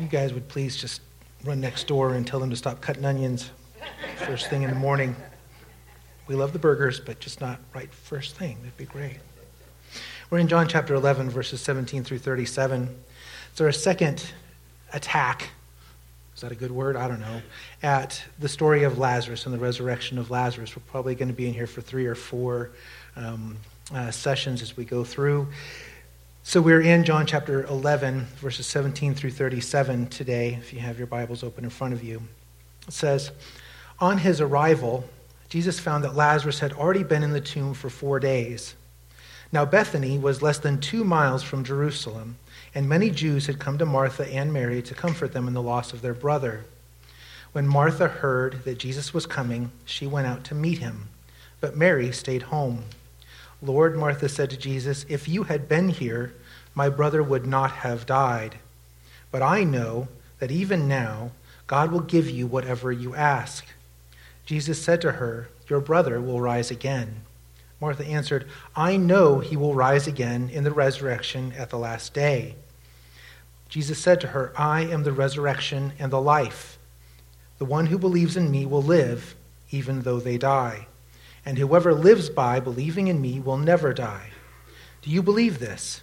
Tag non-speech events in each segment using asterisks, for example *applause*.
you guys would please just run next door and tell them to stop cutting onions first thing in the morning. We love the burgers, but just not right first thing. That'd be great. We're in John chapter 11, verses 17 through 37. It's our second attack. Is that a good word? I don't know. At the story of Lazarus and the resurrection of Lazarus. We're probably going to be in here for three or four um, uh, sessions as we go through. So we're in John chapter 11, verses 17 through 37 today, if you have your Bibles open in front of you. It says, On his arrival, Jesus found that Lazarus had already been in the tomb for four days. Now, Bethany was less than two miles from Jerusalem, and many Jews had come to Martha and Mary to comfort them in the loss of their brother. When Martha heard that Jesus was coming, she went out to meet him, but Mary stayed home. Lord, Martha said to Jesus, If you had been here, my brother would not have died. But I know that even now, God will give you whatever you ask. Jesus said to her, Your brother will rise again. Martha answered, I know he will rise again in the resurrection at the last day. Jesus said to her, I am the resurrection and the life. The one who believes in me will live, even though they die and whoever lives by believing in me will never die. Do you believe this?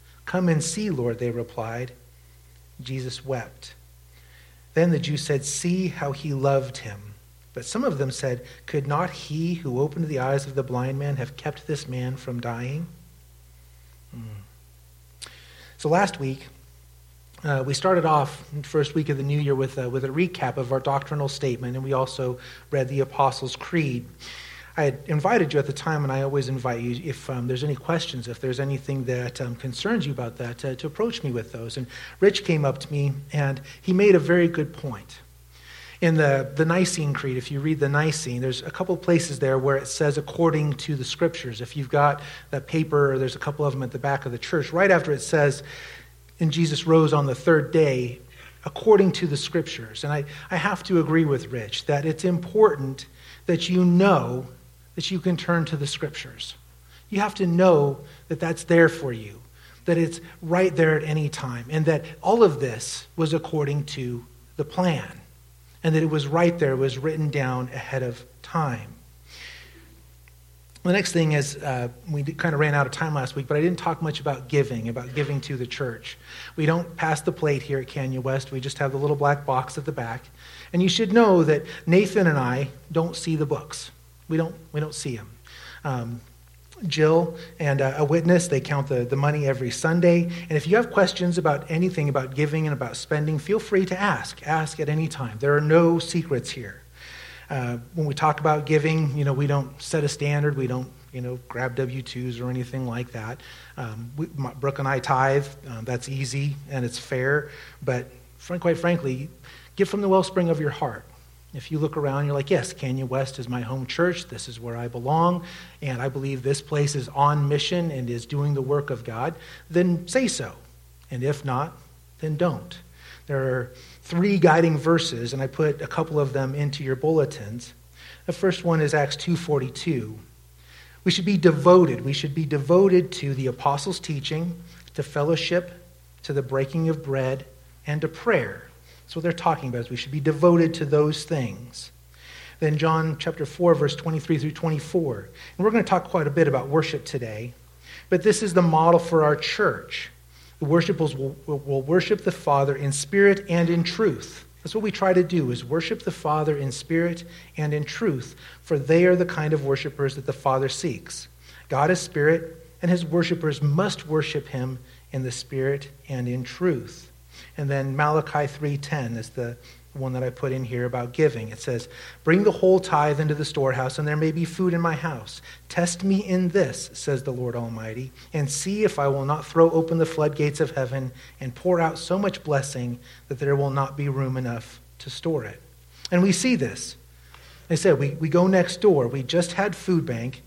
Come and see, Lord, they replied. Jesus wept. Then the Jews said, See how he loved him. But some of them said, Could not he who opened the eyes of the blind man have kept this man from dying? Hmm. So last week, uh, we started off first week of the new year with, uh, with a recap of our doctrinal statement, and we also read the Apostles' Creed. I had invited you at the time, and I always invite you if um, there's any questions, if there's anything that um, concerns you about that, uh, to approach me with those. And Rich came up to me, and he made a very good point. In the, the Nicene Creed, if you read the Nicene, there's a couple places there where it says according to the Scriptures. If you've got that paper, there's a couple of them at the back of the church. Right after it says, and Jesus rose on the third day, according to the Scriptures. And I, I have to agree with Rich that it's important that you know that you can turn to the scriptures. You have to know that that's there for you, that it's right there at any time, and that all of this was according to the plan, and that it was right there, was written down ahead of time. The next thing is, uh, we kind of ran out of time last week, but I didn't talk much about giving, about giving to the church. We don't pass the plate here at Canyon West. We just have the little black box at the back. And you should know that Nathan and I don't see the books. We don't, we don't see him. Um, Jill and uh, a witness, they count the, the money every Sunday. And if you have questions about anything about giving and about spending, feel free to ask. Ask at any time. There are no secrets here. Uh, when we talk about giving, you know, we don't set a standard. We don't, you know, grab W-2s or anything like that. Um, we, Brooke and I tithe. Um, that's easy and it's fair. But quite frankly, give from the wellspring of your heart. If you look around, you're like, yes, Canyon West is my home church. This is where I belong. And I believe this place is on mission and is doing the work of God. Then say so. And if not, then don't. There are three guiding verses, and I put a couple of them into your bulletins. The first one is Acts 2:42. We should be devoted. We should be devoted to the apostles' teaching, to fellowship, to the breaking of bread, and to prayer. That's what they're talking about. Is we should be devoted to those things. Then John chapter 4, verse 23 through 24. And we're going to talk quite a bit about worship today. But this is the model for our church. The worshippers will, will worship the Father in spirit and in truth. That's what we try to do is worship the Father in spirit and in truth, for they are the kind of worshipers that the Father seeks. God is spirit, and his worshippers must worship him in the spirit and in truth. And then Malachi 3:10 is the one that I put in here about giving. It says, Bring the whole tithe into the storehouse, and there may be food in my house. Test me in this, says the Lord Almighty, and see if I will not throw open the floodgates of heaven and pour out so much blessing that there will not be room enough to store it. And we see this. I said, we, we go next door. We just had food bank,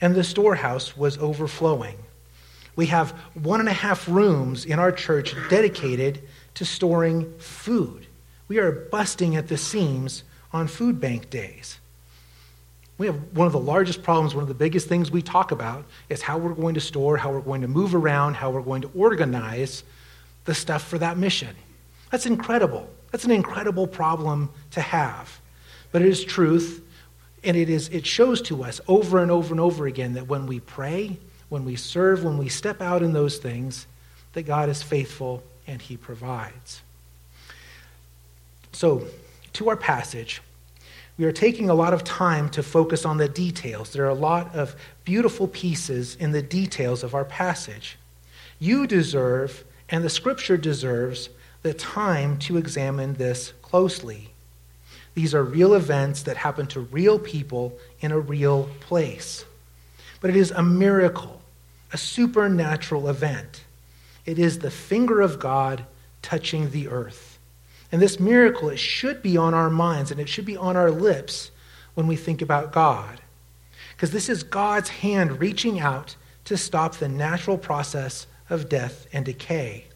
and the storehouse was overflowing. We have one and a half rooms in our church dedicated to storing food. We are busting at the seams on food bank days. We have one of the largest problems, one of the biggest things we talk about is how we're going to store, how we're going to move around, how we're going to organize the stuff for that mission. That's incredible. That's an incredible problem to have. But it is truth, and it, is, it shows to us over and over and over again that when we pray, when we serve, when we step out in those things, that God is faithful and He provides. So, to our passage, we are taking a lot of time to focus on the details. There are a lot of beautiful pieces in the details of our passage. You deserve, and the scripture deserves, the time to examine this closely. These are real events that happen to real people in a real place. But it is a miracle, a supernatural event. It is the finger of God touching the earth. And this miracle, it should be on our minds and it should be on our lips when we think about God. Because this is God's hand reaching out to stop the natural process of death and decay.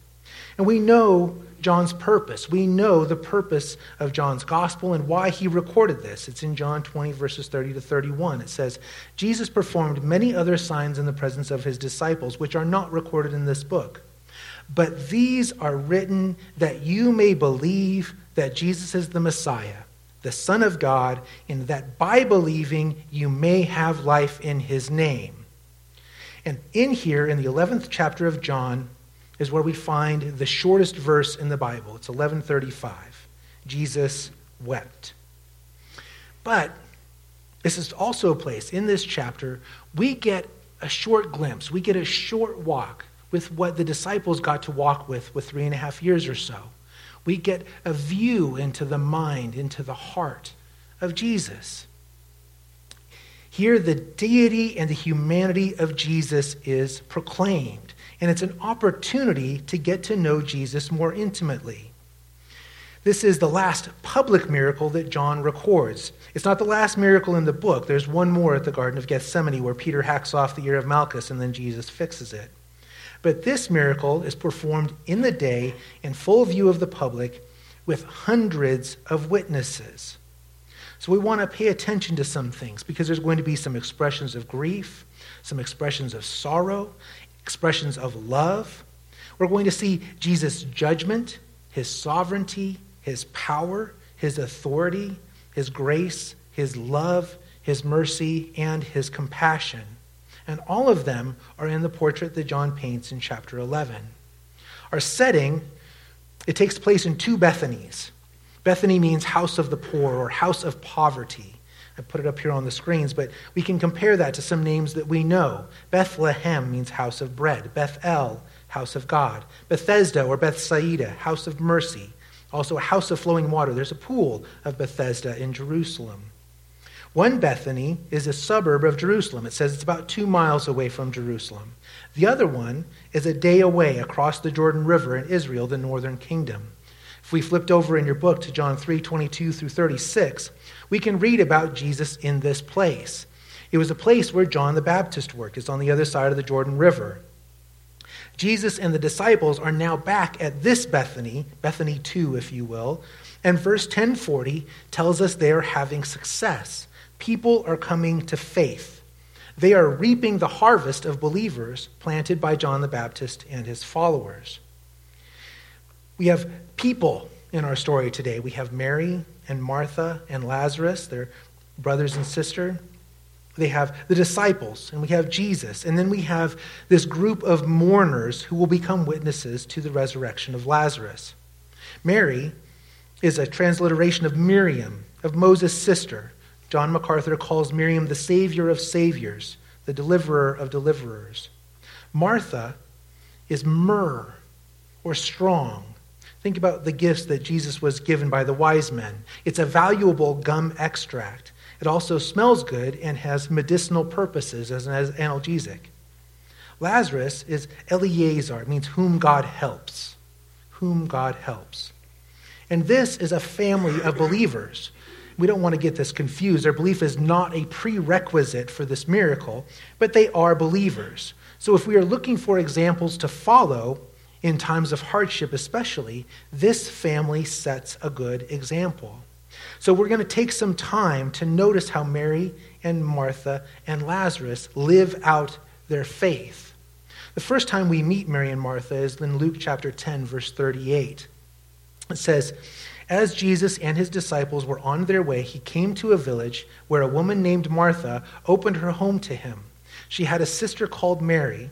And we know John's purpose. We know the purpose of John's gospel and why he recorded this. It's in John 20, verses 30 to 31. It says, Jesus performed many other signs in the presence of his disciples, which are not recorded in this book. But these are written that you may believe that Jesus is the Messiah, the Son of God, and that by believing you may have life in his name. And in here, in the 11th chapter of John, is where we find the shortest verse in the Bible. It's 1135. Jesus wept. But this is also a place in this chapter we get a short glimpse, we get a short walk with what the disciples got to walk with with three and a half years or so. We get a view into the mind, into the heart of Jesus. Here, the deity and the humanity of Jesus is proclaimed, and it's an opportunity to get to know Jesus more intimately. This is the last public miracle that John records. It's not the last miracle in the book. There's one more at the Garden of Gethsemane where Peter hacks off the ear of Malchus and then Jesus fixes it. But this miracle is performed in the day in full view of the public with hundreds of witnesses. So we want to pay attention to some things because there's going to be some expressions of grief, some expressions of sorrow, expressions of love. We're going to see Jesus' judgment, his sovereignty, his power, his authority, his grace, his love, his mercy, and his compassion. And all of them are in the portrait that John paints in chapter 11. Our setting, it takes place in two Bethanies. Bethany means house of the poor or house of poverty. I put it up here on the screens, but we can compare that to some names that we know. Bethlehem means house of bread. Bethel, house of God. Bethesda or Bethsaida, house of mercy. Also a house of flowing water. There's a pool of Bethesda in Jerusalem. One Bethany is a suburb of Jerusalem. It says it's about two miles away from Jerusalem. The other one is a day away across the Jordan River in Israel, the northern kingdom. If we flipped over in your book to John 3 22 through 36, we can read about Jesus in this place. It was a place where John the Baptist worked. It's on the other side of the Jordan River. Jesus and the disciples are now back at this Bethany, Bethany 2, if you will, and verse 1040 tells us they are having success people are coming to faith. They are reaping the harvest of believers planted by John the Baptist and his followers. We have people in our story today. We have Mary and Martha and Lazarus, their brothers and sister. They have the disciples, and we have Jesus. And then we have this group of mourners who will become witnesses to the resurrection of Lazarus. Mary is a transliteration of Miriam, of Moses' sister. John MacArthur calls Miriam the Savior of Saviors, the deliverer of deliverers. Martha is myrrh or strong. Think about the gifts that Jesus was given by the wise men. It's a valuable gum extract. It also smells good and has medicinal purposes as an analgesic. Lazarus is Eleazar, it means whom God helps. Whom God helps. And this is a family of believers. We don't want to get this confused. Their belief is not a prerequisite for this miracle, but they are believers. So if we are looking for examples to follow, in times of hardship especially, this family sets a good example. So we're going to take some time to notice how Mary and Martha and Lazarus live out their faith. The first time we meet Mary and Martha is in Luke chapter 10, verse 38. It says, As Jesus and his disciples were on their way, he came to a village where a woman named Martha opened her home to him. She had a sister called Mary,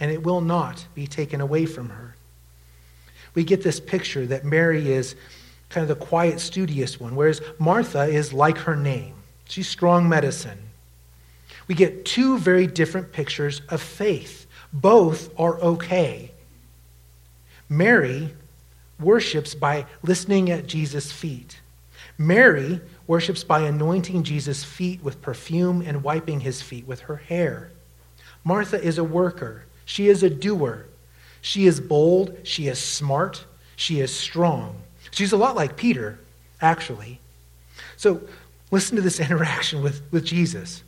and it will not be taken away from her. We get this picture that Mary is kind of the quiet, studious one, whereas Martha is like her name. She's strong medicine. We get two very different pictures of faith. Both are okay. Mary worships by listening at Jesus' feet. Mary worships by anointing Jesus' feet with perfume and wiping his feet with her hair. Martha is a worker, she is a doer. She is bold, she is smart, she is strong. She's a lot like Peter, actually. So listen to this *laughs* interaction with, with Jesus.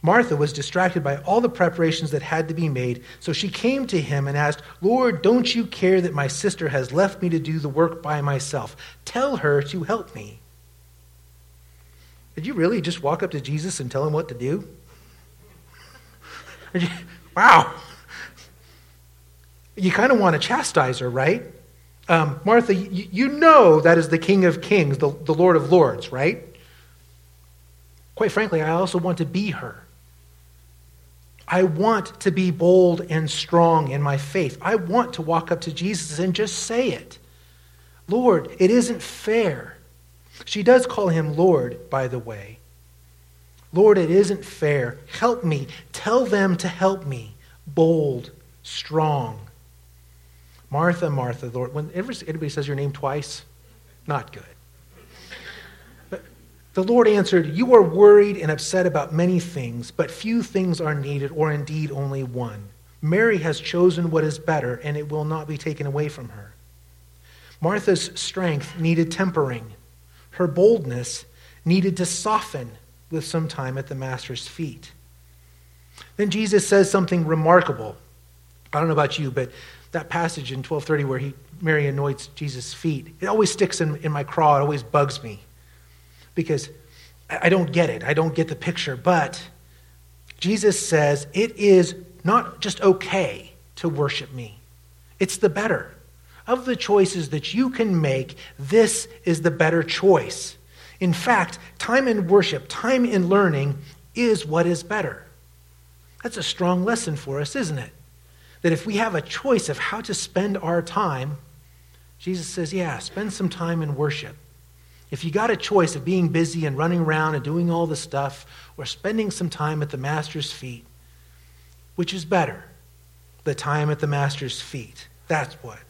Martha was distracted by all the preparations that had to be made, so she came to him and asked, Lord, don't you care that my sister has left me to do the work by myself? Tell her to help me. Did you really just walk up to Jesus and tell him what to do? *laughs* wow. You kind of want to chastise her, right? Um, Martha, you, you know that is the King of Kings, the, the Lord of Lords, right? Quite frankly, I also want to be her. I want to be bold and strong in my faith. I want to walk up to Jesus and just say it. Lord, it isn't fair. She does call him Lord, by the way. Lord, it isn't fair. Help me. Tell them to help me. Bold, strong. Martha, Martha, Lord. When anybody says your name twice, not good. But The Lord answered, You are worried and upset about many things, but few things are needed, or indeed only one. Mary has chosen what is better, and it will not be taken away from her. Martha's strength needed tempering. Her boldness needed to soften with some time at the Master's feet. Then Jesus says something remarkable. I don't know about you, but that passage in 1230 where he, Mary anoints Jesus' feet, it always sticks in, in my craw. It always bugs me because I don't get it. I don't get the picture. But Jesus says it is not just okay to worship me, it's the better. Of the choices that you can make, this is the better choice. In fact, time in worship, time in learning is what is better. That's a strong lesson for us, isn't it? That if we have a choice of how to spend our time, Jesus says, yeah, spend some time in worship. If you got a choice of being busy and running around and doing all the stuff or spending some time at the Master's feet, which is better? The time at the Master's feet. That's what.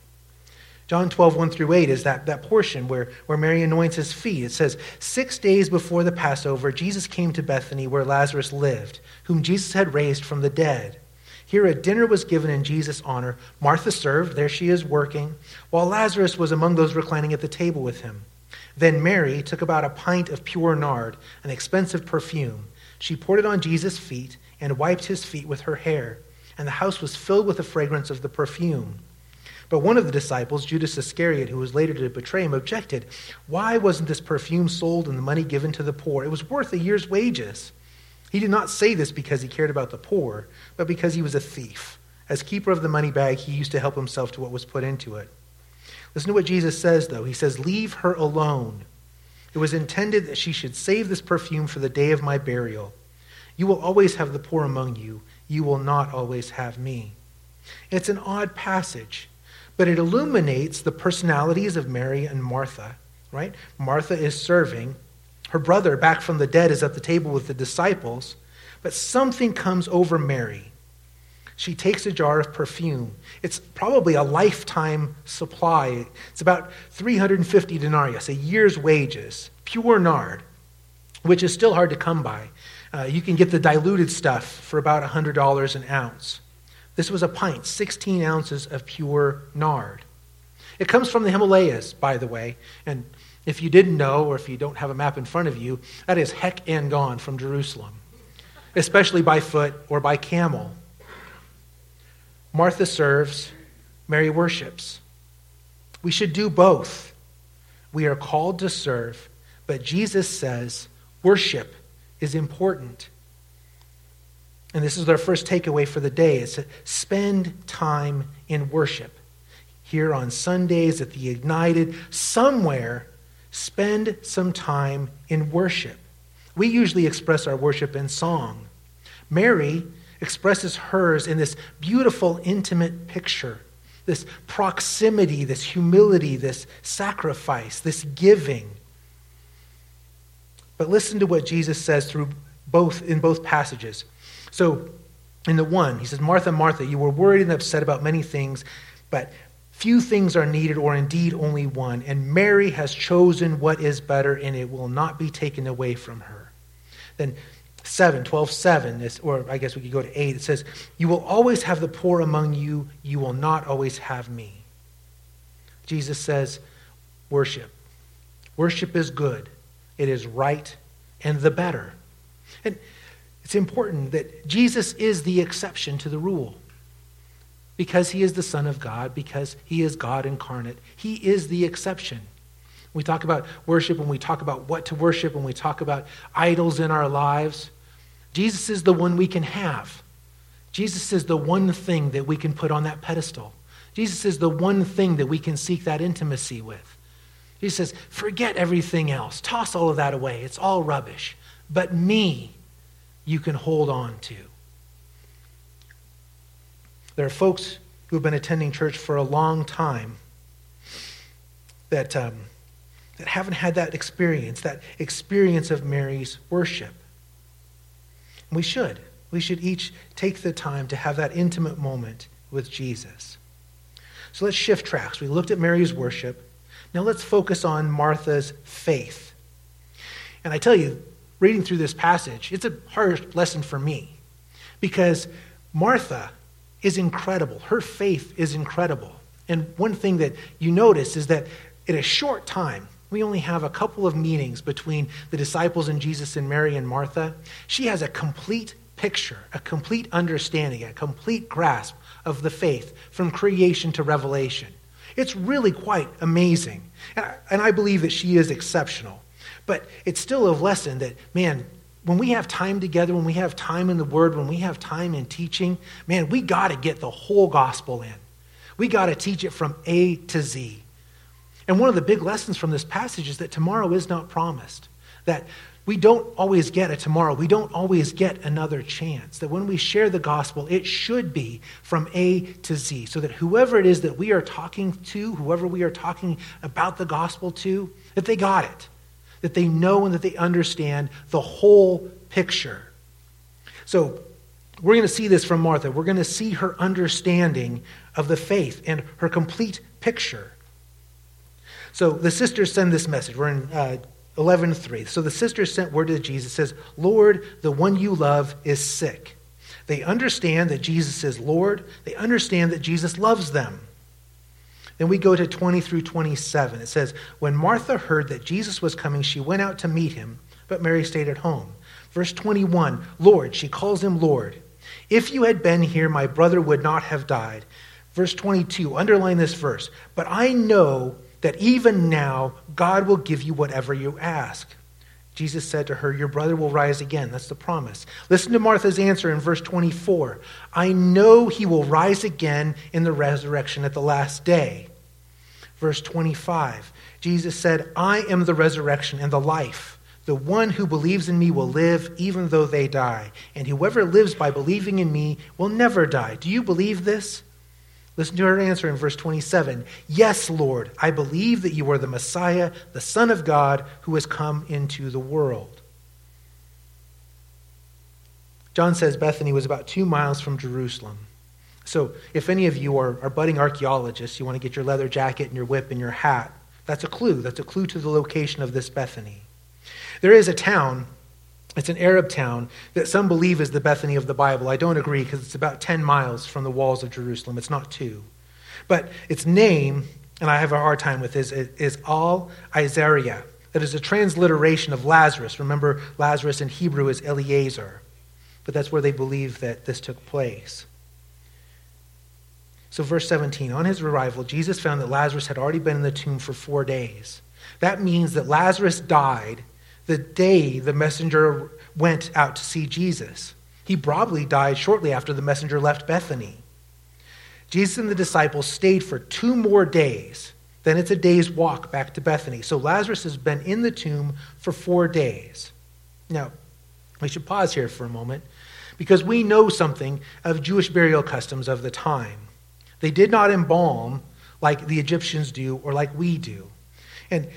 John 12, 1 through 8 is that, that portion where, where Mary anoints his feet. It says, Six days before the Passover, Jesus came to Bethany where Lazarus lived, whom Jesus had raised from the dead. Here a dinner was given in Jesus' honor. Martha served, there she is working, while Lazarus was among those reclining at the table with him. Then Mary took about a pint of pure nard, an expensive perfume. She poured it on Jesus' feet and wiped his feet with her hair, and the house was filled with the fragrance of the perfume. But one of the disciples, Judas Iscariot, who was later to betray him, objected, Why wasn't this perfume sold and the money given to the poor? It was worth a year's wages. He did not say this because he cared about the poor, but because he was a thief. As keeper of the money bag, he used to help himself to what was put into it. Listen to what Jesus says, though. He says, Leave her alone. It was intended that she should save this perfume for the day of my burial. You will always have the poor among you. You will not always have me. It's an odd passage, but it illuminates the personalities of Mary and Martha, right? Martha is serving. Her brother, back from the dead, is at the table with the disciples, but something comes over Mary. She takes a jar of perfume. It's probably a lifetime supply. It's about 350 denarii, a year's wages, pure nard, which is still hard to come by. Uh, you can get the diluted stuff for about $100 an ounce. This was a pint, 16 ounces of pure nard. It comes from the Himalayas, by the way, and if you didn't know, or if you don't have a map in front of you, that is heck and gone from Jerusalem, especially by foot or by camel. Martha serves, Mary worships. We should do both. We are called to serve, but Jesus says worship is important. And this is our first takeaway for the day is to spend time in worship. Here on Sundays at the Ignited, somewhere, spend some time in worship. We usually express our worship in song. Mary expresses hers in this beautiful, intimate picture this proximity, this humility, this sacrifice, this giving. But listen to what Jesus says through both in both passages. So, in the one, he says, Martha, Martha, you were worried and upset about many things, but few things are needed, or indeed only one. And Mary has chosen what is better, and it will not be taken away from her. Then 7, 12, 7, is, or I guess we could go to 8, it says, You will always have the poor among you, you will not always have me. Jesus says, Worship. Worship is good, it is right and the better. And it's important that Jesus is the exception to the rule. Because he is the Son of God, because he is God incarnate, he is the exception. We talk about worship and we talk about what to worship and we talk about idols in our lives. Jesus is the one we can have. Jesus is the one thing that we can put on that pedestal. Jesus is the one thing that we can seek that intimacy with. He says, forget everything else. Toss all of that away. It's all rubbish. But me, you can hold on to. There are folks who have been attending church for a long time that, um, that haven't had that experience, that experience of Mary's worship. And we should. We should each take the time to have that intimate moment with Jesus. So let's shift tracks. We looked at Mary's worship. Now let's focus on Martha's faith. And I tell you, reading through this passage, it's a hard lesson for me because Martha is incredible. Her faith is incredible. And one thing that you notice is that in a short time, we only have a couple of meetings between the disciples and Jesus and Mary and Martha. She has a complete picture, a complete understanding, a complete grasp of the faith from creation to revelation. It's really quite amazing. And I, and I believe that she is exceptional. But it's still a lesson that, man, when we have time together, when we have time in the Word, when we have time in teaching, man, we got to get the whole gospel in. We got to teach it from A to Z. And one of the big lessons from this passage is that tomorrow is not promised. That we don't always get a tomorrow. We don't always get another chance. That when we share the gospel, it should be from A to Z. So that whoever it is that we are talking to, whoever we are talking about the gospel to, that they got it that they know and that they understand the whole picture. So, we're going to see this from Martha. We're going to see her understanding of the faith and her complete picture. So, the sisters send this message. We're in uh, 11 3. So, the sisters sent word to Jesus says, Lord, the one you love is sick. They understand that Jesus is Lord, they understand that Jesus loves them. Then we go to 20 through 27. It says, When Martha heard that Jesus was coming, she went out to meet him, but Mary stayed at home. Verse 21 Lord, she calls him Lord. If you had been here, my brother would not have died. Verse 22, underline this verse. But I know that even now God will give you whatever you ask. Jesus said to her, Your brother will rise again. That's the promise. Listen to Martha's answer in verse 24 I know he will rise again in the resurrection at the last day. Verse 25 Jesus said, I am the resurrection and the life. The one who believes in me will live even though they die, and whoever lives by believing in me will never die. Do you believe this? Listen to her answer in verse 27 Yes, Lord, I believe that you are the Messiah, the Son of God, who has come into the world. John says Bethany was about two miles from Jerusalem. So, if any of you are, are budding archaeologists, you want to get your leather jacket and your whip and your hat, that's a clue. That's a clue to the location of this Bethany. There is a town it's an Arab town that some believe is the Bethany of the Bible. I don't agree because it's about 10 miles from the walls of Jerusalem. It's not two. But its name, and I have a hard time with this, is Al Izariah. That is a transliteration of Lazarus. Remember, Lazarus in Hebrew is Eliezer. But that's where they believe that this took place. So, verse 17 On his arrival, Jesus found that Lazarus had already been in the tomb for four days. That means that Lazarus died the day the messenger went out to see Jesus. He probably died shortly after the messenger left Bethany. Jesus and the disciples stayed for two more days. Then it's a day's walk back to Bethany. So Lazarus has been in the tomb for four days. Now, we should pause here for a moment because we know something of Jewish burial customs of the time. They did not embalm like the Egyptians do or like we do. And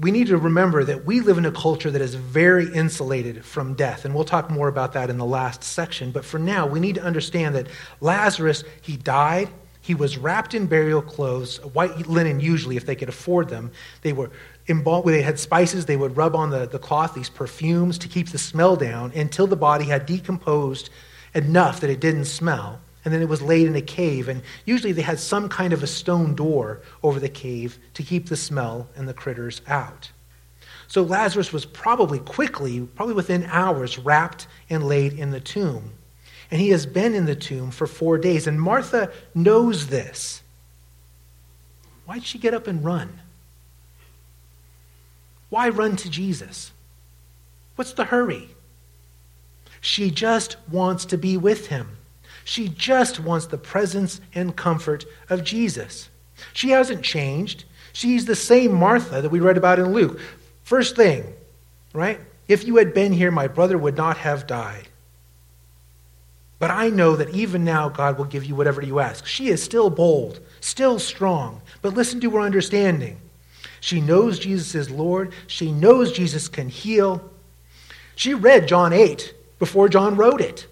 we need to remember that we live in a culture that is very insulated from death. And we'll talk more about that in the last section. But for now, we need to understand that Lazarus, he died. He was wrapped in burial clothes, white linen usually, if they could afford them. They were embalmed, they had spices they would rub on the, the cloth, these perfumes to keep the smell down until the body had decomposed enough that it didn't smell and then it was laid in a cave. And usually they had some kind of a stone door over the cave to keep the smell and the critters out. So Lazarus was probably quickly, probably within hours, wrapped and laid in the tomb. And he has been in the tomb for four days. And Martha knows this. Why'd she get up and run? Why run to Jesus? What's the hurry? She just wants to be with him. She just wants the presence and comfort of Jesus. She hasn't changed. She's the same Martha that we read about in Luke. First thing, right? If you had been here, my brother would not have died. But I know that even now God will give you whatever you ask. She is still bold, still strong. But listen to her understanding. She knows Jesus is Lord. She knows Jesus can heal. She read John 8 before John wrote it.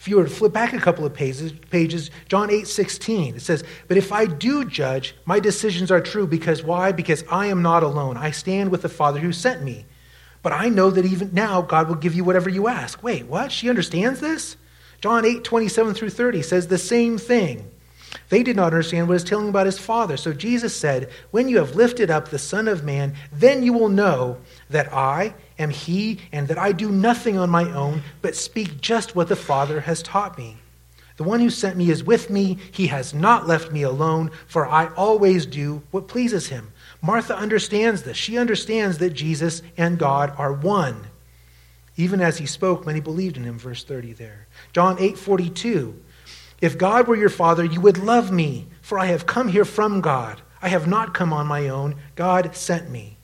If you were to flip back a couple of pages, pages John 8 16, it says, But if I do judge, my decisions are true. Because why? Because I am not alone. I stand with the Father who sent me. But I know that even now God will give you whatever you ask. Wait, what? She understands this? John 8 27 through 30 says the same thing. They did not understand what he was telling about his Father. So Jesus said, When you have lifted up the Son of Man, then you will know that I am He, and that I do nothing on my own, but speak just what the Father has taught me. The one who sent me is with me. He has not left me alone, for I always do what pleases him. Martha understands this. She understands that Jesus and God are one. Even as he spoke, many believed in him, verse 30 there. John 8 42. If God were your father, you would love me, for I have come here from God. I have not come on my own. God sent me.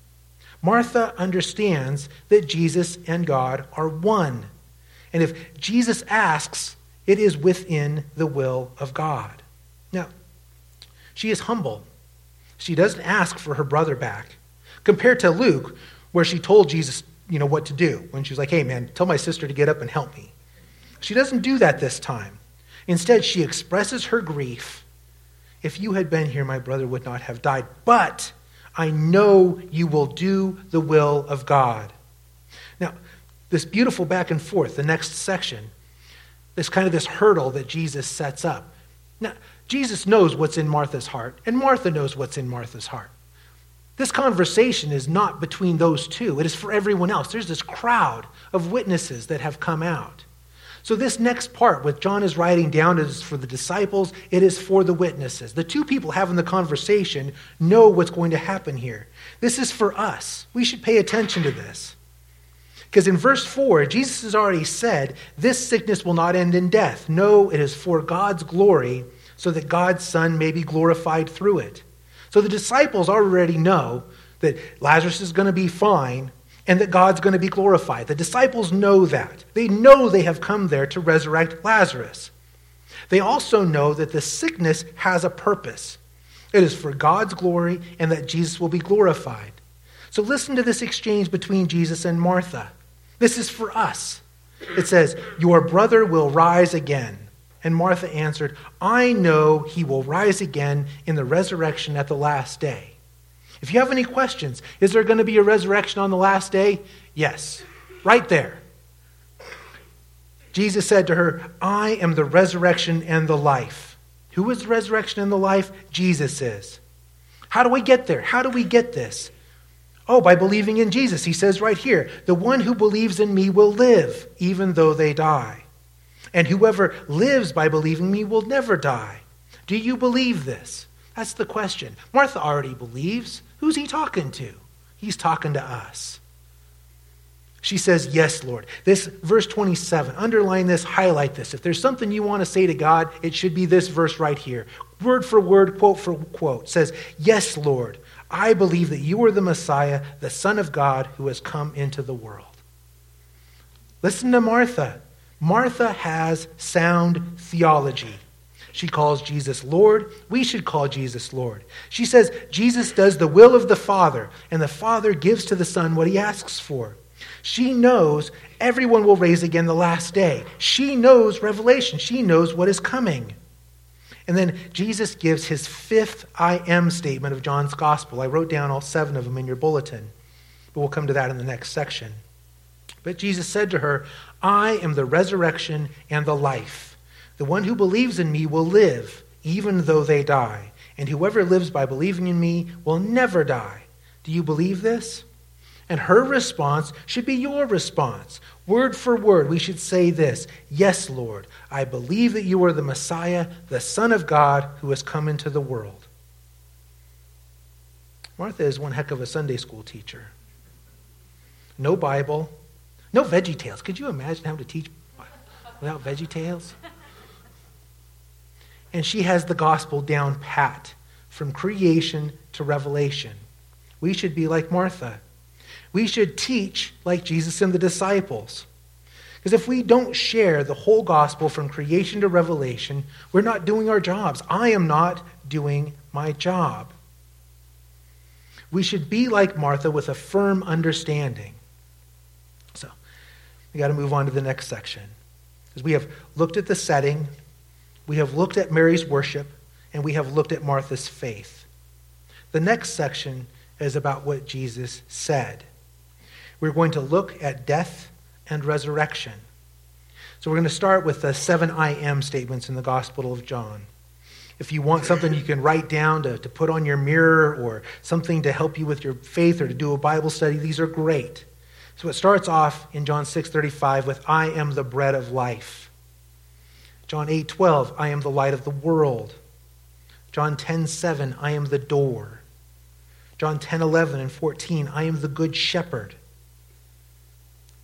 Martha understands that Jesus and God are one. And if Jesus asks, it is within the will of God. Now, she is humble. She doesn't ask for her brother back. Compared to Luke, where she told Jesus, you know, what to do when she was like, hey, man, tell my sister to get up and help me. She doesn't do that this time. Instead, she expresses her grief. If you had been here, my brother would not have died. But I know you will do the will of God. Now, this beautiful back and forth, the next section, this kind of this hurdle that Jesus sets up. Now, Jesus knows what's in Martha's heart, and Martha knows what's in Martha's heart. This conversation is not between those two, it is for everyone else. There's this crowd of witnesses that have come out. So, this next part, what John is writing down, is for the disciples, it is for the witnesses. The two people having the conversation know what's going to happen here. This is for us. We should pay attention to this. Because in verse 4, Jesus has already said, This sickness will not end in death. No, it is for God's glory, so that God's Son may be glorified through it. So the disciples already know that Lazarus is going to be fine and that God's going to be glorified. The disciples know that. They know they have come there to resurrect Lazarus. They also know that the sickness has a purpose. It is for God's glory and that Jesus will be glorified. So listen to this exchange between Jesus and Martha. This is for us. It says, Your brother will rise again. And Martha answered, I know he will rise again in the resurrection at the last day. If you have any questions, is there going to be a resurrection on the last day? Yes, right there. Jesus said to her, I am the resurrection and the life. Who is the resurrection and the life? Jesus is. How do we get there? How do we get this? Oh, by believing in Jesus. He says right here, the one who believes in me will live, even though they die. And whoever lives by believing me will never die. Do you believe this? That's the question. Martha already believes. Who's he talking to? He's talking to us. She says, Yes, Lord. This verse 27, underline this, highlight this. If there's something you want to say to God, it should be this verse right here. Word for word, quote for quote, says, Yes, Lord. I believe that you are the Messiah, the Son of God, who has come into the world. Listen to Martha. Martha has sound theology. She calls Jesus Lord. We should call Jesus Lord. She says Jesus does the will of the Father, and the Father gives to the Son what he asks for. She knows everyone will raise again the last day. She knows Revelation. She knows what is coming. And then Jesus gives his fifth I am statement of John's gospel. I wrote down all seven of them in your bulletin, but we'll come to that in the next section. But Jesus said to her, I am the resurrection and the life. The one who believes in me will live, even though they die. And whoever lives by believing in me will never die. Do you believe this? And her response should be your response. Word for word, we should say this Yes, Lord, I believe that you are the Messiah, the Son of God, who has come into the world. Martha is one heck of a Sunday school teacher. No Bible, no Veggie Tales. Could you imagine having to teach without Veggie Tales? And she has the gospel down pat from creation to revelation. We should be like Martha. We should teach like Jesus and the disciples. Because if we don't share the whole gospel from creation to revelation, we're not doing our jobs. I am not doing my job. We should be like Martha with a firm understanding. So, we got to move on to the next section. Because we have looked at the setting, we have looked at Mary's worship, and we have looked at Martha's faith. The next section is about what Jesus said. We're going to look at death and resurrection. So we're going to start with the seven I am statements in the Gospel of John. If you want something you can write down to, to put on your mirror or something to help you with your faith or to do a Bible study, these are great. So it starts off in John 6:35 with I am the bread of life. John 8:12 I am the light of the world. John 10:7 I am the door. John 10:11 and 14 I am the good shepherd.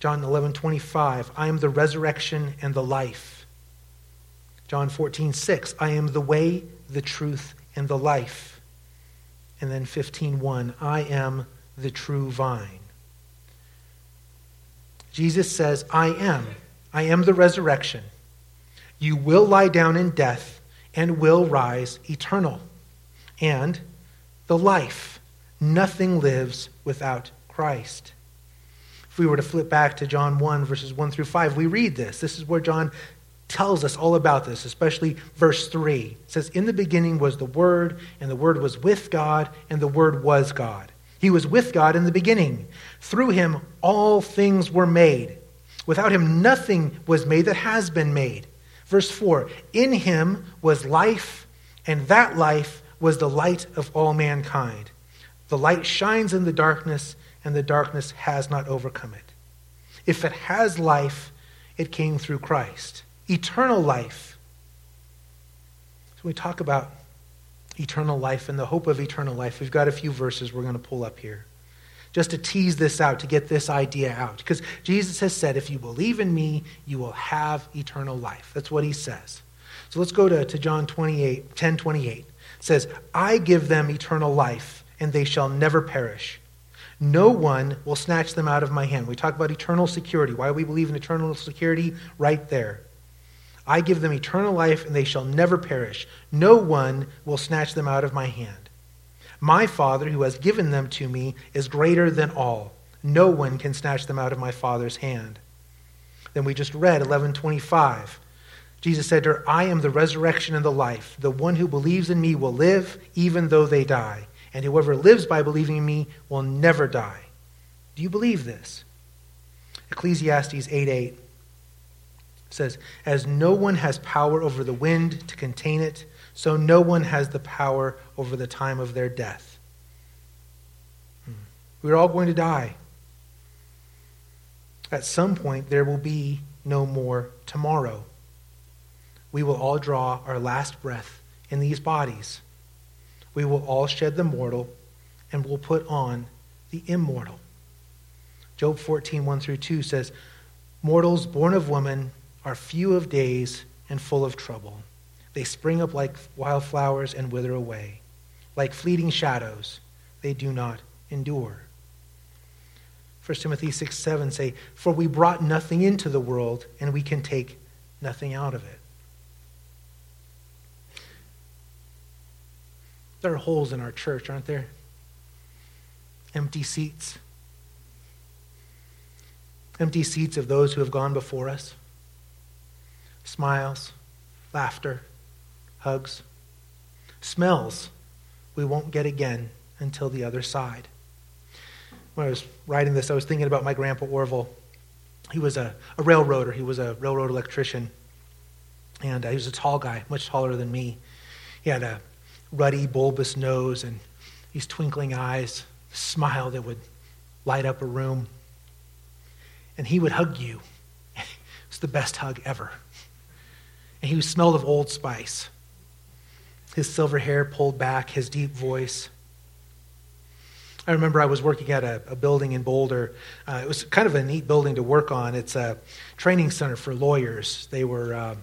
John 11, 25, I am the resurrection and the life. John 14, 6, I am the way, the truth, and the life. And then 15, 1, I am the true vine. Jesus says, I am. I am the resurrection. You will lie down in death and will rise eternal. And the life. Nothing lives without Christ. If we were to flip back to John 1, verses 1 through 5, we read this. This is where John tells us all about this, especially verse 3. It says, In the beginning was the Word, and the Word was with God, and the Word was God. He was with God in the beginning. Through him, all things were made. Without him, nothing was made that has been made. Verse 4 In him was life, and that life was the light of all mankind. The light shines in the darkness, and the darkness has not overcome it. If it has life, it came through Christ. Eternal life. So we talk about eternal life and the hope of eternal life. We've got a few verses we're going to pull up here. Just to tease this out, to get this idea out. Because Jesus has said, if you believe in me, you will have eternal life. That's what he says. So let's go to, to John 28, 10 28. It says, I give them eternal life, and they shall never perish. No one will snatch them out of my hand. We talk about eternal security. Why we believe in eternal security? Right there. I give them eternal life, and they shall never perish. No one will snatch them out of my hand. My Father, who has given them to me, is greater than all. No one can snatch them out of my Father's hand. Then we just read 1125. Jesus said to her, I am the resurrection and the life. The one who believes in me will live even though they die. And whoever lives by believing in me will never die. Do you believe this? Ecclesiastes 8 8 says, As no one has power over the wind to contain it, so no one has the power over the time of their death. Hmm. We're all going to die. At some point, there will be no more tomorrow. We will all draw our last breath in these bodies. We will all shed the mortal and will put on the immortal. Job 14, 1 through 2 says, Mortals born of woman are few of days and full of trouble. They spring up like wildflowers and wither away. Like fleeting shadows, they do not endure. 1 Timothy 6 7 say, For we brought nothing into the world, and we can take nothing out of it. There are holes in our church, aren't there? Empty seats. Empty seats of those who have gone before us. Smiles, laughter, hugs, smells we won't get again until the other side. When I was writing this, I was thinking about my grandpa Orville. He was a, a railroader, he was a railroad electrician. And uh, he was a tall guy, much taller than me. He had a ruddy, bulbous nose and these twinkling eyes, a smile that would light up a room. And he would hug you. *laughs* It's the best hug ever. And he smelled of Old Spice his silver hair pulled back, his deep voice. I remember I was working at a, a building in Boulder. Uh, it was kind of a neat building to work on. It's a training center for lawyers. They were uh,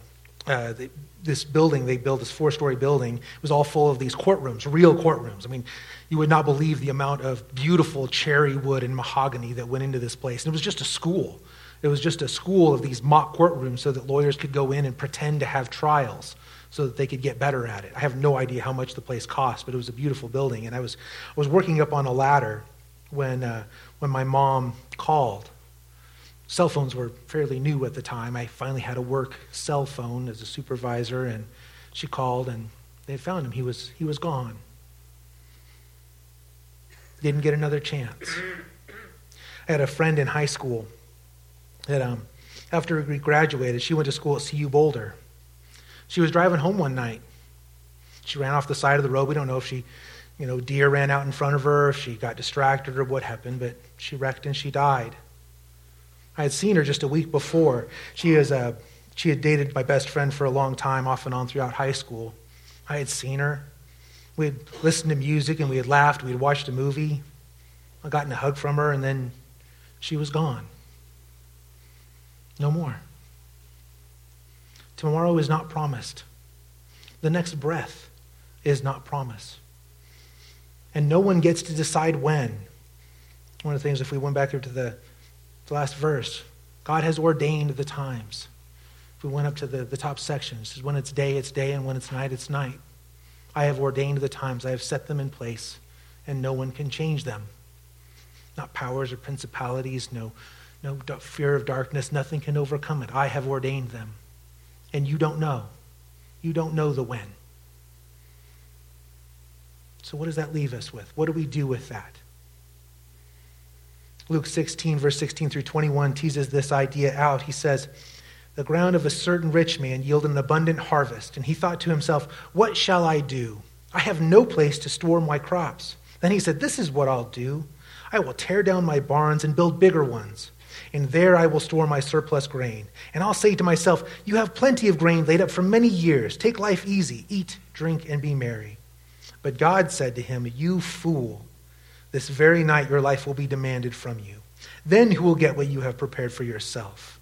uh, they, this building they built this four-story building. It was all full of these courtrooms, real courtrooms. I mean, you would not believe the amount of beautiful cherry wood and mahogany that went into this place. And it was just a school. It was just a school of these mock courtrooms so that lawyers could go in and pretend to have trials so that they could get better at it. I have no idea how much the place cost, but it was a beautiful building. And I was, I was working up on a ladder when, uh, when my mom called. Cell phones were fairly new at the time. I finally had a work cell phone as a supervisor, and she called, and they found him. He was, he was gone. Didn't get another chance. I had a friend in high school that um, after we graduated, she went to school at CU Boulder. She was driving home one night. She ran off the side of the road. We don't know if she, you know, deer ran out in front of her, if she got distracted or what happened, but she wrecked and she died. I had seen her just a week before. She is a she had dated my best friend for a long time, off and on throughout high school. I had seen her. We had listened to music and we had laughed. We had watched a movie. I gotten a hug from her, and then she was gone. No more. Tomorrow is not promised. The next breath is not promised. And no one gets to decide when. One of the things, if we went back up to the, the last verse, God has ordained the times. If we went up to the, the top section, says, when it's day, it's day, and when it's night, it's night. I have ordained the times, I have set them in place, and no one can change them. Not powers or principalities, no, no fear of darkness, nothing can overcome it. I have ordained them and you don't know. You don't know the when. So, what does that leave us with? What do we do with that? Luke 16, verse 16 through 21, teases this idea out. He says, The ground of a certain rich man yielded an abundant harvest, and he thought to himself, What shall I do? I have no place to store my crops. Then he said, This is what I'll do. I will tear down my barns and build bigger ones and there I will store my surplus grain. And I'll say to myself, You have plenty of grain laid up for many years. Take life easy, eat, drink, and be merry. But God said to him, You fool, this very night your life will be demanded from you. Then who will get what you have prepared for yourself?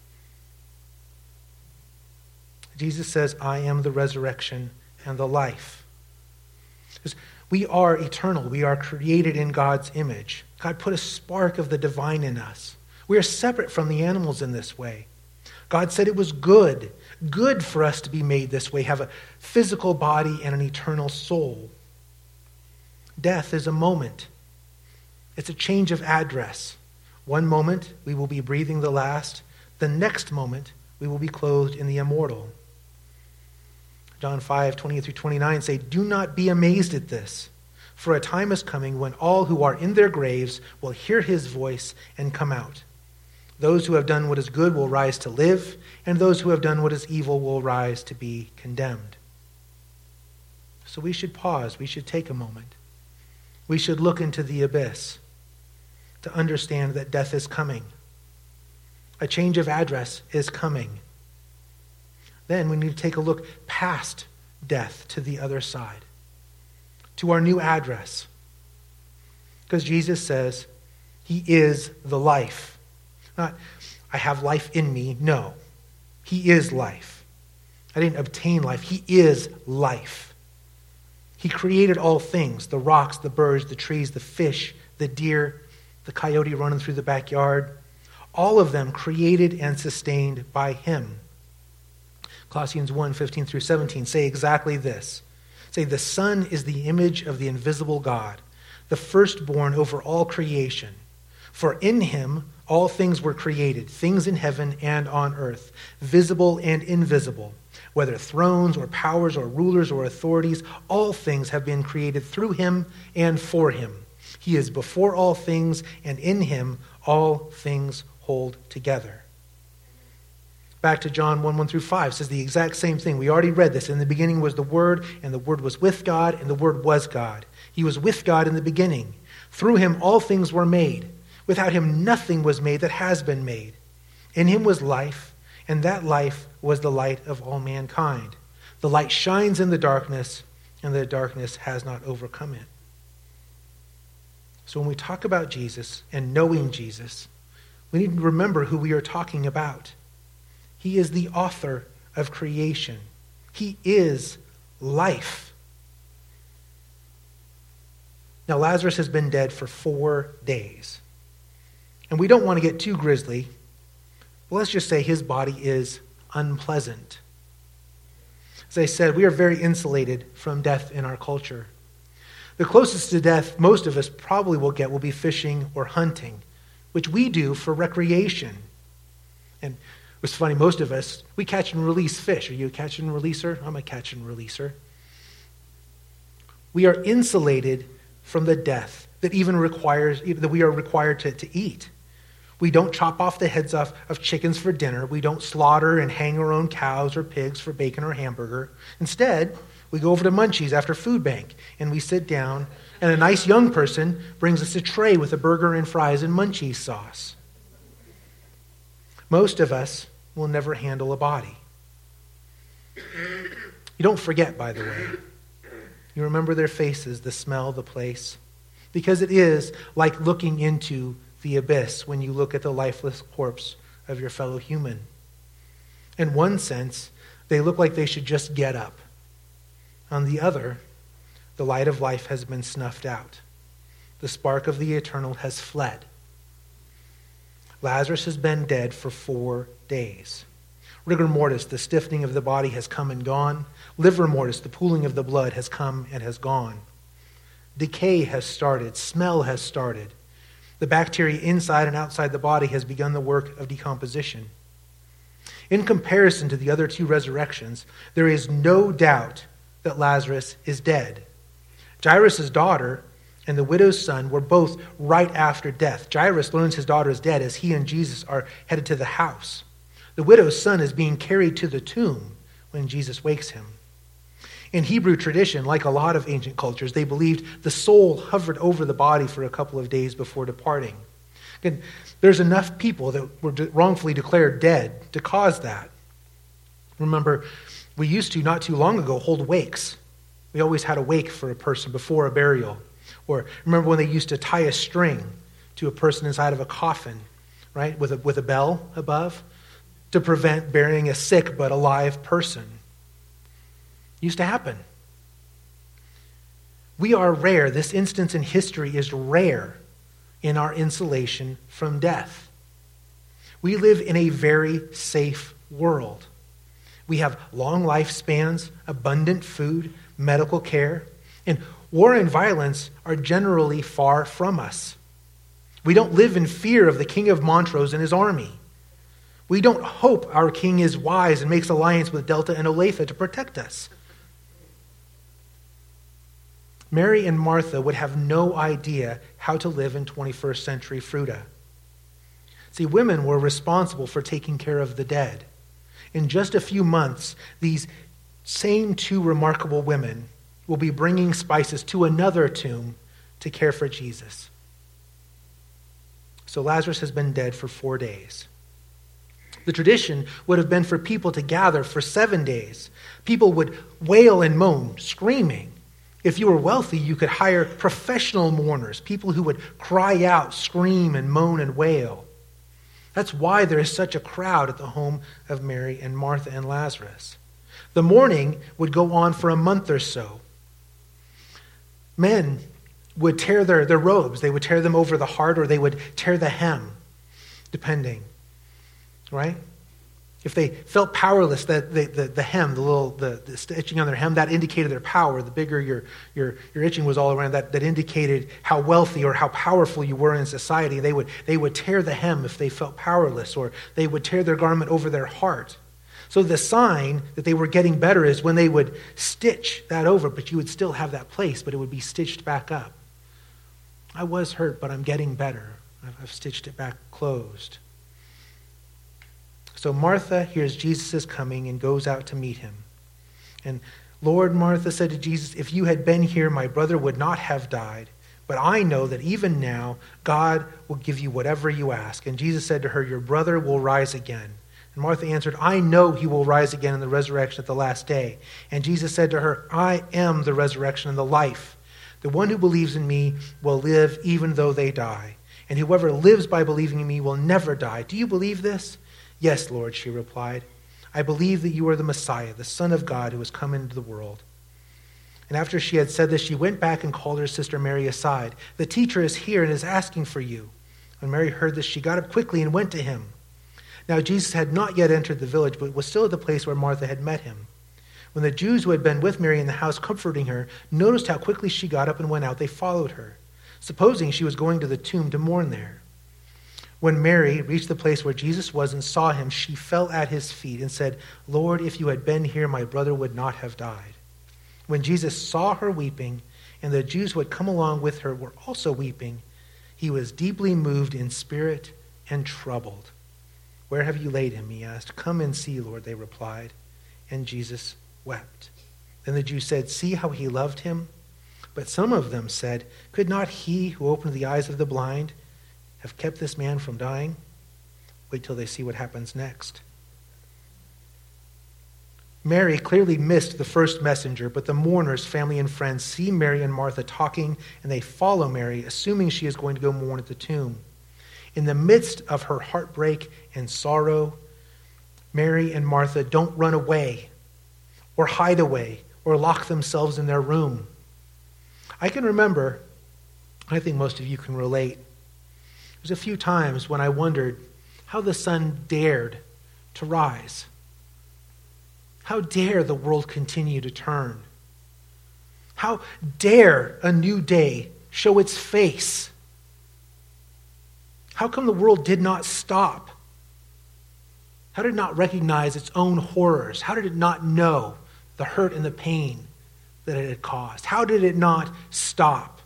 Jesus says, I am the resurrection and the life. We are eternal. We are created in God's image. God put a spark of the divine in us. We are separate from the animals in this way. God said it was good, good for us to be made this way, have a physical body and an eternal soul. Death is a moment, it's a change of address. One moment, we will be breathing the last. The next moment, we will be clothed in the immortal. John 5, 20 through 29 say, Do not be amazed at this, for a time is coming when all who are in their graves will hear his voice and come out. Those who have done what is good will rise to live, and those who have done what is evil will rise to be condemned. So we should pause. We should take a moment. We should look into the abyss to understand that death is coming. A change of address is coming. Then we need to take a look past death to the other side, to our new address. Because Jesus says he is the life. Not, I have life in me. No, he is life. I didn't obtain life. He is life. He created all things the rocks, the birds, the trees, the fish, the deer, the coyote running through the backyard. All of them created and sustained by him. Colossians 1 15 through 17 say exactly this. Say, the Son is the image of the invisible God, the firstborn over all creation. For in him all things were created, things in heaven and on earth, visible and invisible, whether thrones or powers or rulers or authorities, all things have been created through him and for him. He is before all things, and in him all things hold together. Back to John 1 1 through 5 says the exact same thing. We already read this. In the beginning was the Word, and the Word was with God, and the Word was God. He was with God in the beginning. Through him all things were made. Without him nothing was made that has been made. In him was life, and that life was the light of all mankind. The light shines in the darkness, and the darkness has not overcome it. So when we talk about Jesus and knowing Jesus, we need to remember who we are talking about. He is the author of creation. He is life. Now, Lazarus has been dead for four days. And we don't want to get too grisly. Let's just say his body is unpleasant. As I said, we are very insulated from death in our culture. The closest to death most of us probably will get will be fishing or hunting, which we do for recreation. And it's funny, most of us, we catch and release fish. Are you a catch and releaser? I'm a catch and releaser. We are insulated from the death that even requires, that we are required to, to eat. We don't chop off the heads off of chickens for dinner. We don't slaughter and hang our own cows or pigs for bacon or hamburger. Instead, we go over to Munchies after food bank and we sit down, and a nice young person brings us a tray with a burger and fries and Munchies sauce. Most of us will never handle a body. You don't forget, by the way. You remember their faces, the smell, the place. Because it is like looking into the abyss when you look at the lifeless corpse of your fellow human. In one sense, they look like they should just get up. On the other, the light of life has been snuffed out. The spark of the eternal has fled. Lazarus has been dead for four days. Rigor mortis, the stiffening of the body, has come and gone. Livor mortis, the pooling of the blood, has come and has gone. Decay has started. Smell has started. The bacteria inside and outside the body has begun the work of decomposition. In comparison to the other two resurrections, there is no doubt that Lazarus is dead. Jairus' daughter and the widow's son were both right after death. Jairus learns his daughter is dead as he and Jesus are headed to the house. The widow's son is being carried to the tomb when Jesus wakes him. In Hebrew tradition, like a lot of ancient cultures, they believed the soul hovered over the body for a couple of days before departing. Again, there's enough people that were wrongfully declared dead to cause that. Remember, we used to, not too long ago, hold wakes. We always had a wake for a person before a burial. Or remember when they used to tie a string to a person inside of a coffin, right, with a, with a bell above to prevent burying a sick but alive person? Used to happen. We are rare. This instance in history is rare in our insulation from death. We live in a very safe world. We have long lifespans, abundant food, medical care, and war and violence are generally far from us. We don't live in fear of the king of Montrose and his army. We don't hope our king is wise and makes alliance with Delta and Olathe to protect us. Mary and Martha would have no idea how to live in 21st century Fruita. See, women were responsible for taking care of the dead. In just a few months, these same two remarkable women will be bringing spices to another tomb to care for Jesus. So Lazarus has been dead for four days. The tradition would have been for people to gather for seven days. People would wail and moan, screaming. If you were wealthy, you could hire professional mourners, people who would cry out, scream, and moan and wail. That's why there is such a crowd at the home of Mary and Martha and Lazarus. The mourning would go on for a month or so. Men would tear their, their robes, they would tear them over the heart, or they would tear the hem, depending. Right? If they felt powerless, that the, the, hem, the little the, the stitching on their hem, that indicated their power. The bigger your, your, your itching was all around, that, that indicated how wealthy or how powerful you were in society. They would, they would tear the hem if they felt powerless, or they would tear their garment over their heart. So the sign that they were getting better is when they would stitch that over, but you would still have that place, but it would be stitched back up. I was hurt, but I'm getting better. I've stitched it back closed. So Martha hears Jesus is coming and goes out to meet him. And Lord, Martha said to Jesus, If you had been here, my brother would not have died. But I know that even now, God will give you whatever you ask. And Jesus said to her, Your brother will rise again. And Martha answered, I know he will rise again in the resurrection at the last day. And Jesus said to her, I am the resurrection and the life. The one who believes in me will live even though they die. And whoever lives by believing in me will never die. Do you believe this? Yes, Lord, she replied. I believe that you are the Messiah, the Son of God who has come into the world. And after she had said this, she went back and called her sister Mary aside. The teacher is here and is asking for you. When Mary heard this, she got up quickly and went to him. Now, Jesus had not yet entered the village, but was still at the place where Martha had met him. When the Jews who had been with Mary in the house comforting her noticed how quickly she got up and went out, they followed her, supposing she was going to the tomb to mourn there. When Mary reached the place where Jesus was and saw him, she fell at his feet and said, Lord, if you had been here, my brother would not have died. When Jesus saw her weeping, and the Jews who had come along with her were also weeping, he was deeply moved in spirit and troubled. Where have you laid him? He asked. Come and see, Lord, they replied. And Jesus wept. Then the Jews said, See how he loved him? But some of them said, Could not he who opened the eyes of the blind have kept this man from dying. Wait till they see what happens next. Mary clearly missed the first messenger, but the mourners, family, and friends see Mary and Martha talking, and they follow Mary, assuming she is going to go mourn at the tomb. In the midst of her heartbreak and sorrow, Mary and Martha don't run away or hide away or lock themselves in their room. I can remember, I think most of you can relate, there's a few times when I wondered how the sun dared to rise. How dare the world continue to turn? How dare a new day show its face? How come the world did not stop? How did it not recognize its own horrors? How did it not know the hurt and the pain that it had caused? How did it not stop?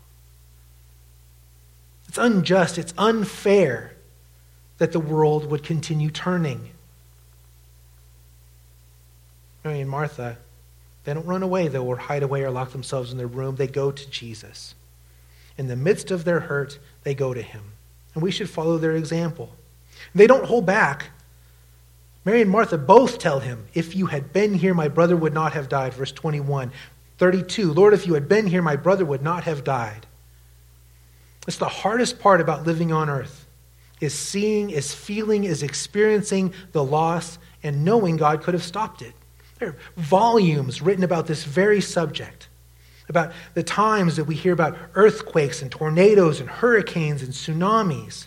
It's unjust, it's unfair that the world would continue turning. Mary and Martha, they don't run away, though, or hide away or lock themselves in their room. They go to Jesus. In the midst of their hurt, they go to him. And we should follow their example. They don't hold back. Mary and Martha both tell him, If you had been here, my brother would not have died. Verse 21. 32. Lord, if you had been here, my brother would not have died. It's the hardest part about living on earth is seeing, is feeling, is experiencing the loss and knowing God could have stopped it. There are volumes written about this very subject, about the times that we hear about earthquakes and tornadoes and hurricanes and tsunamis.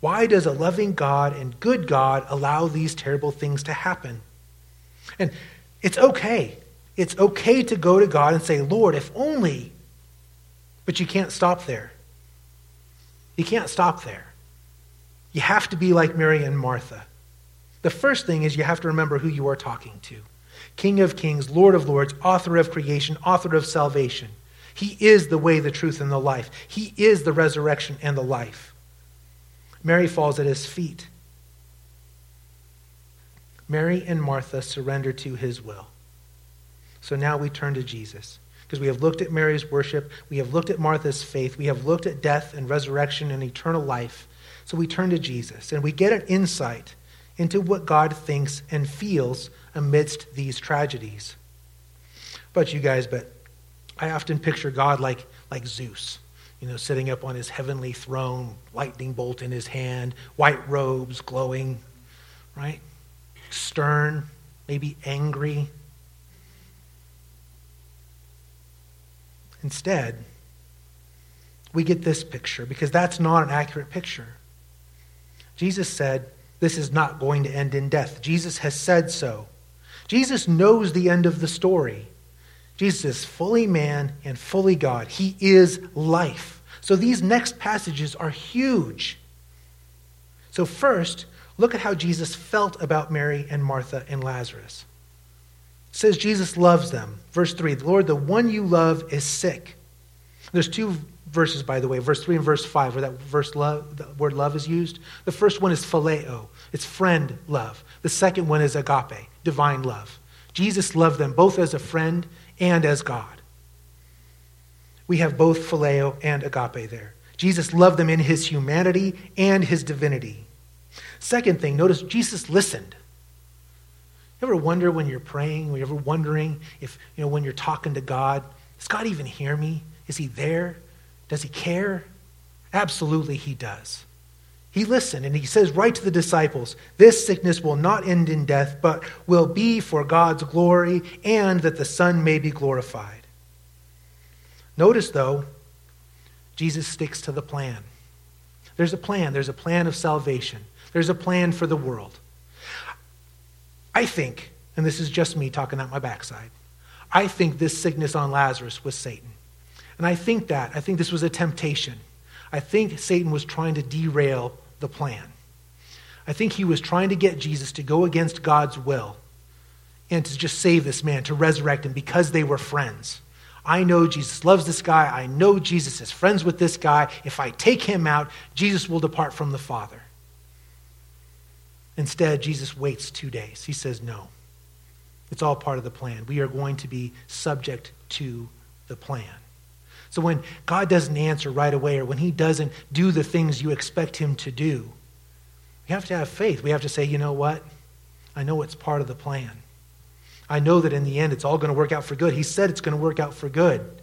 Why does a loving God and good God allow these terrible things to happen? And it's okay. It's okay to go to God and say, Lord, if only. But you can't stop there. You can't stop there. You have to be like Mary and Martha. The first thing is you have to remember who you are talking to King of kings, Lord of lords, author of creation, author of salvation. He is the way, the truth, and the life. He is the resurrection and the life. Mary falls at his feet. Mary and Martha surrender to his will. So now we turn to Jesus. Because we have looked at Mary's worship, we have looked at Martha's faith, we have looked at death and resurrection and eternal life. So we turn to Jesus and we get an insight into what God thinks and feels amidst these tragedies. But you guys, but I often picture God like, like Zeus, you know, sitting up on his heavenly throne, lightning bolt in his hand, white robes glowing, right? Stern, maybe angry. Instead, we get this picture because that's not an accurate picture. Jesus said, This is not going to end in death. Jesus has said so. Jesus knows the end of the story. Jesus is fully man and fully God. He is life. So these next passages are huge. So, first, look at how Jesus felt about Mary and Martha and Lazarus. Says Jesus loves them. Verse 3 Lord, the one you love is sick. There's two verses, by the way, verse 3 and verse 5, where that verse love, the word love is used. The first one is phileo, it's friend love. The second one is agape, divine love. Jesus loved them both as a friend and as God. We have both phileo and agape there. Jesus loved them in his humanity and his divinity. Second thing, notice Jesus listened. You ever wonder when you're praying, you ever wondering if, you know, when you're talking to God, does God even hear me? Is he there? Does he care? Absolutely, he does. He listened and he says right to the disciples, This sickness will not end in death, but will be for God's glory and that the Son may be glorified. Notice, though, Jesus sticks to the plan. There's a plan. There's a plan of salvation, there's a plan for the world. I think, and this is just me talking out my backside, I think this sickness on Lazarus was Satan. And I think that, I think this was a temptation. I think Satan was trying to derail the plan. I think he was trying to get Jesus to go against God's will and to just save this man, to resurrect him because they were friends. I know Jesus loves this guy. I know Jesus is friends with this guy. If I take him out, Jesus will depart from the Father. Instead, Jesus waits two days. He says, No. It's all part of the plan. We are going to be subject to the plan. So when God doesn't answer right away or when he doesn't do the things you expect him to do, we have to have faith. We have to say, you know what? I know it's part of the plan. I know that in the end it's all going to work out for good. He said it's going to work out for good.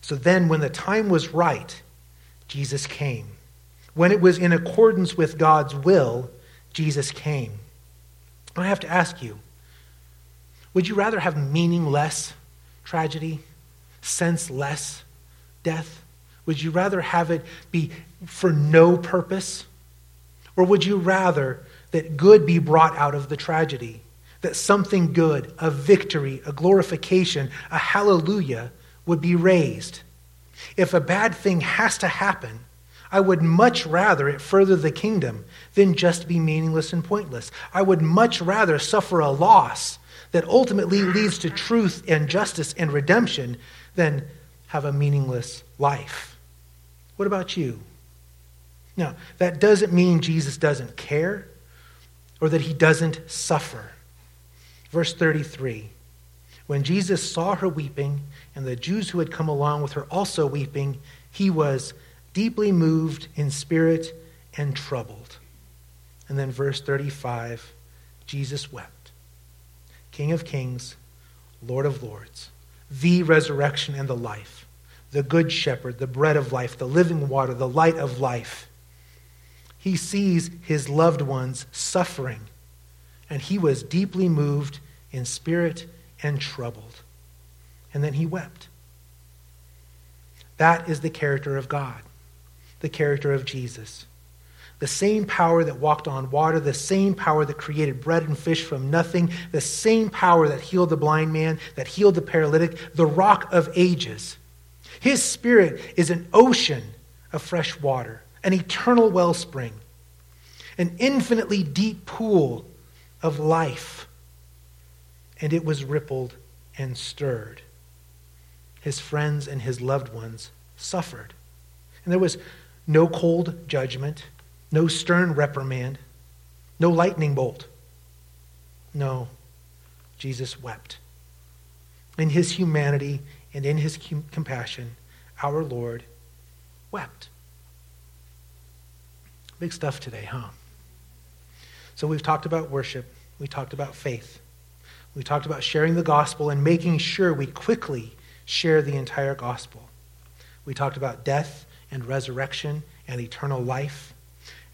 So then, when the time was right, Jesus came. When it was in accordance with God's will, Jesus came. I have to ask you would you rather have meaningless tragedy senseless death? Would you rather have it be for no purpose? Or would you rather that good be brought out of the tragedy? That something good, a victory, a glorification, a hallelujah would be raised? If a bad thing has to happen, I would much rather it further the kingdom than just be meaningless and pointless. I would much rather suffer a loss that ultimately leads to truth and justice and redemption than have a meaningless life. What about you? Now, that doesn't mean Jesus doesn't care or that he doesn't suffer. Verse 33 When Jesus saw her weeping, and the Jews who had come along with her also weeping, he was deeply moved in spirit and troubled. And then verse 35 Jesus wept. King of kings, Lord of lords the resurrection and the life, the good shepherd, the bread of life, the living water, the light of life. He sees his loved ones suffering, and he was deeply moved in spirit and troubled. And then he wept. That is the character of God, the character of Jesus. The same power that walked on water, the same power that created bread and fish from nothing, the same power that healed the blind man, that healed the paralytic, the rock of ages. His spirit is an ocean of fresh water, an eternal wellspring, an infinitely deep pool of life. And it was rippled and stirred. His friends and his loved ones suffered. And there was no cold judgment no stern reprimand, no lightning bolt. No, Jesus wept. In his humanity and in his compassion, our Lord wept. Big stuff today, huh? So we've talked about worship, we talked about faith, we talked about sharing the gospel and making sure we quickly share the entire gospel. We talked about death and resurrection and eternal life.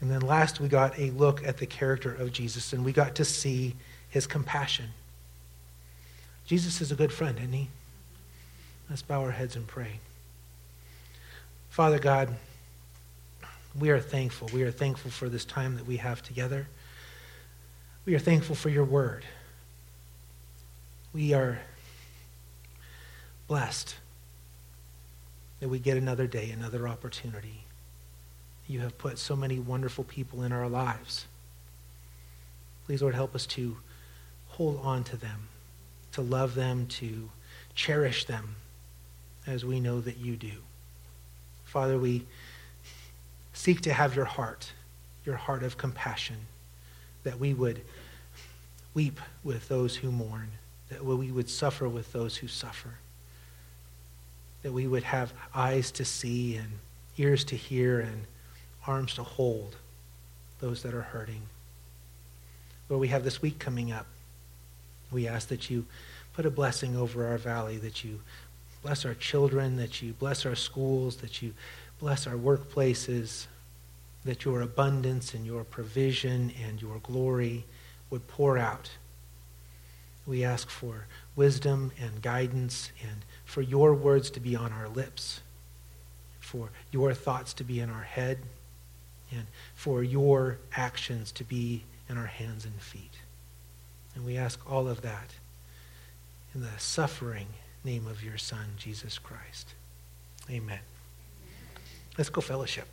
And then last, we got a look at the character of Jesus, and we got to see his compassion. Jesus is a good friend, isn't he? Let's bow our heads and pray. Father God, we are thankful. We are thankful for this time that we have together. We are thankful for your word. We are blessed that we get another day, another opportunity you have put so many wonderful people in our lives. Please, Lord, help us to hold on to them, to love them, to cherish them as we know that you do. Father, we seek to have your heart, your heart of compassion, that we would weep with those who mourn, that we would suffer with those who suffer, that we would have eyes to see and ears to hear and arms to hold those that are hurting. Lord, we have this week coming up. We ask that you put a blessing over our valley, that you bless our children, that you bless our schools, that you bless our workplaces, that your abundance and your provision and your glory would pour out. We ask for wisdom and guidance and for your words to be on our lips, for your thoughts to be in our head and for your actions to be in our hands and feet. And we ask all of that in the suffering name of your Son, Jesus Christ. Amen. Let's go fellowship.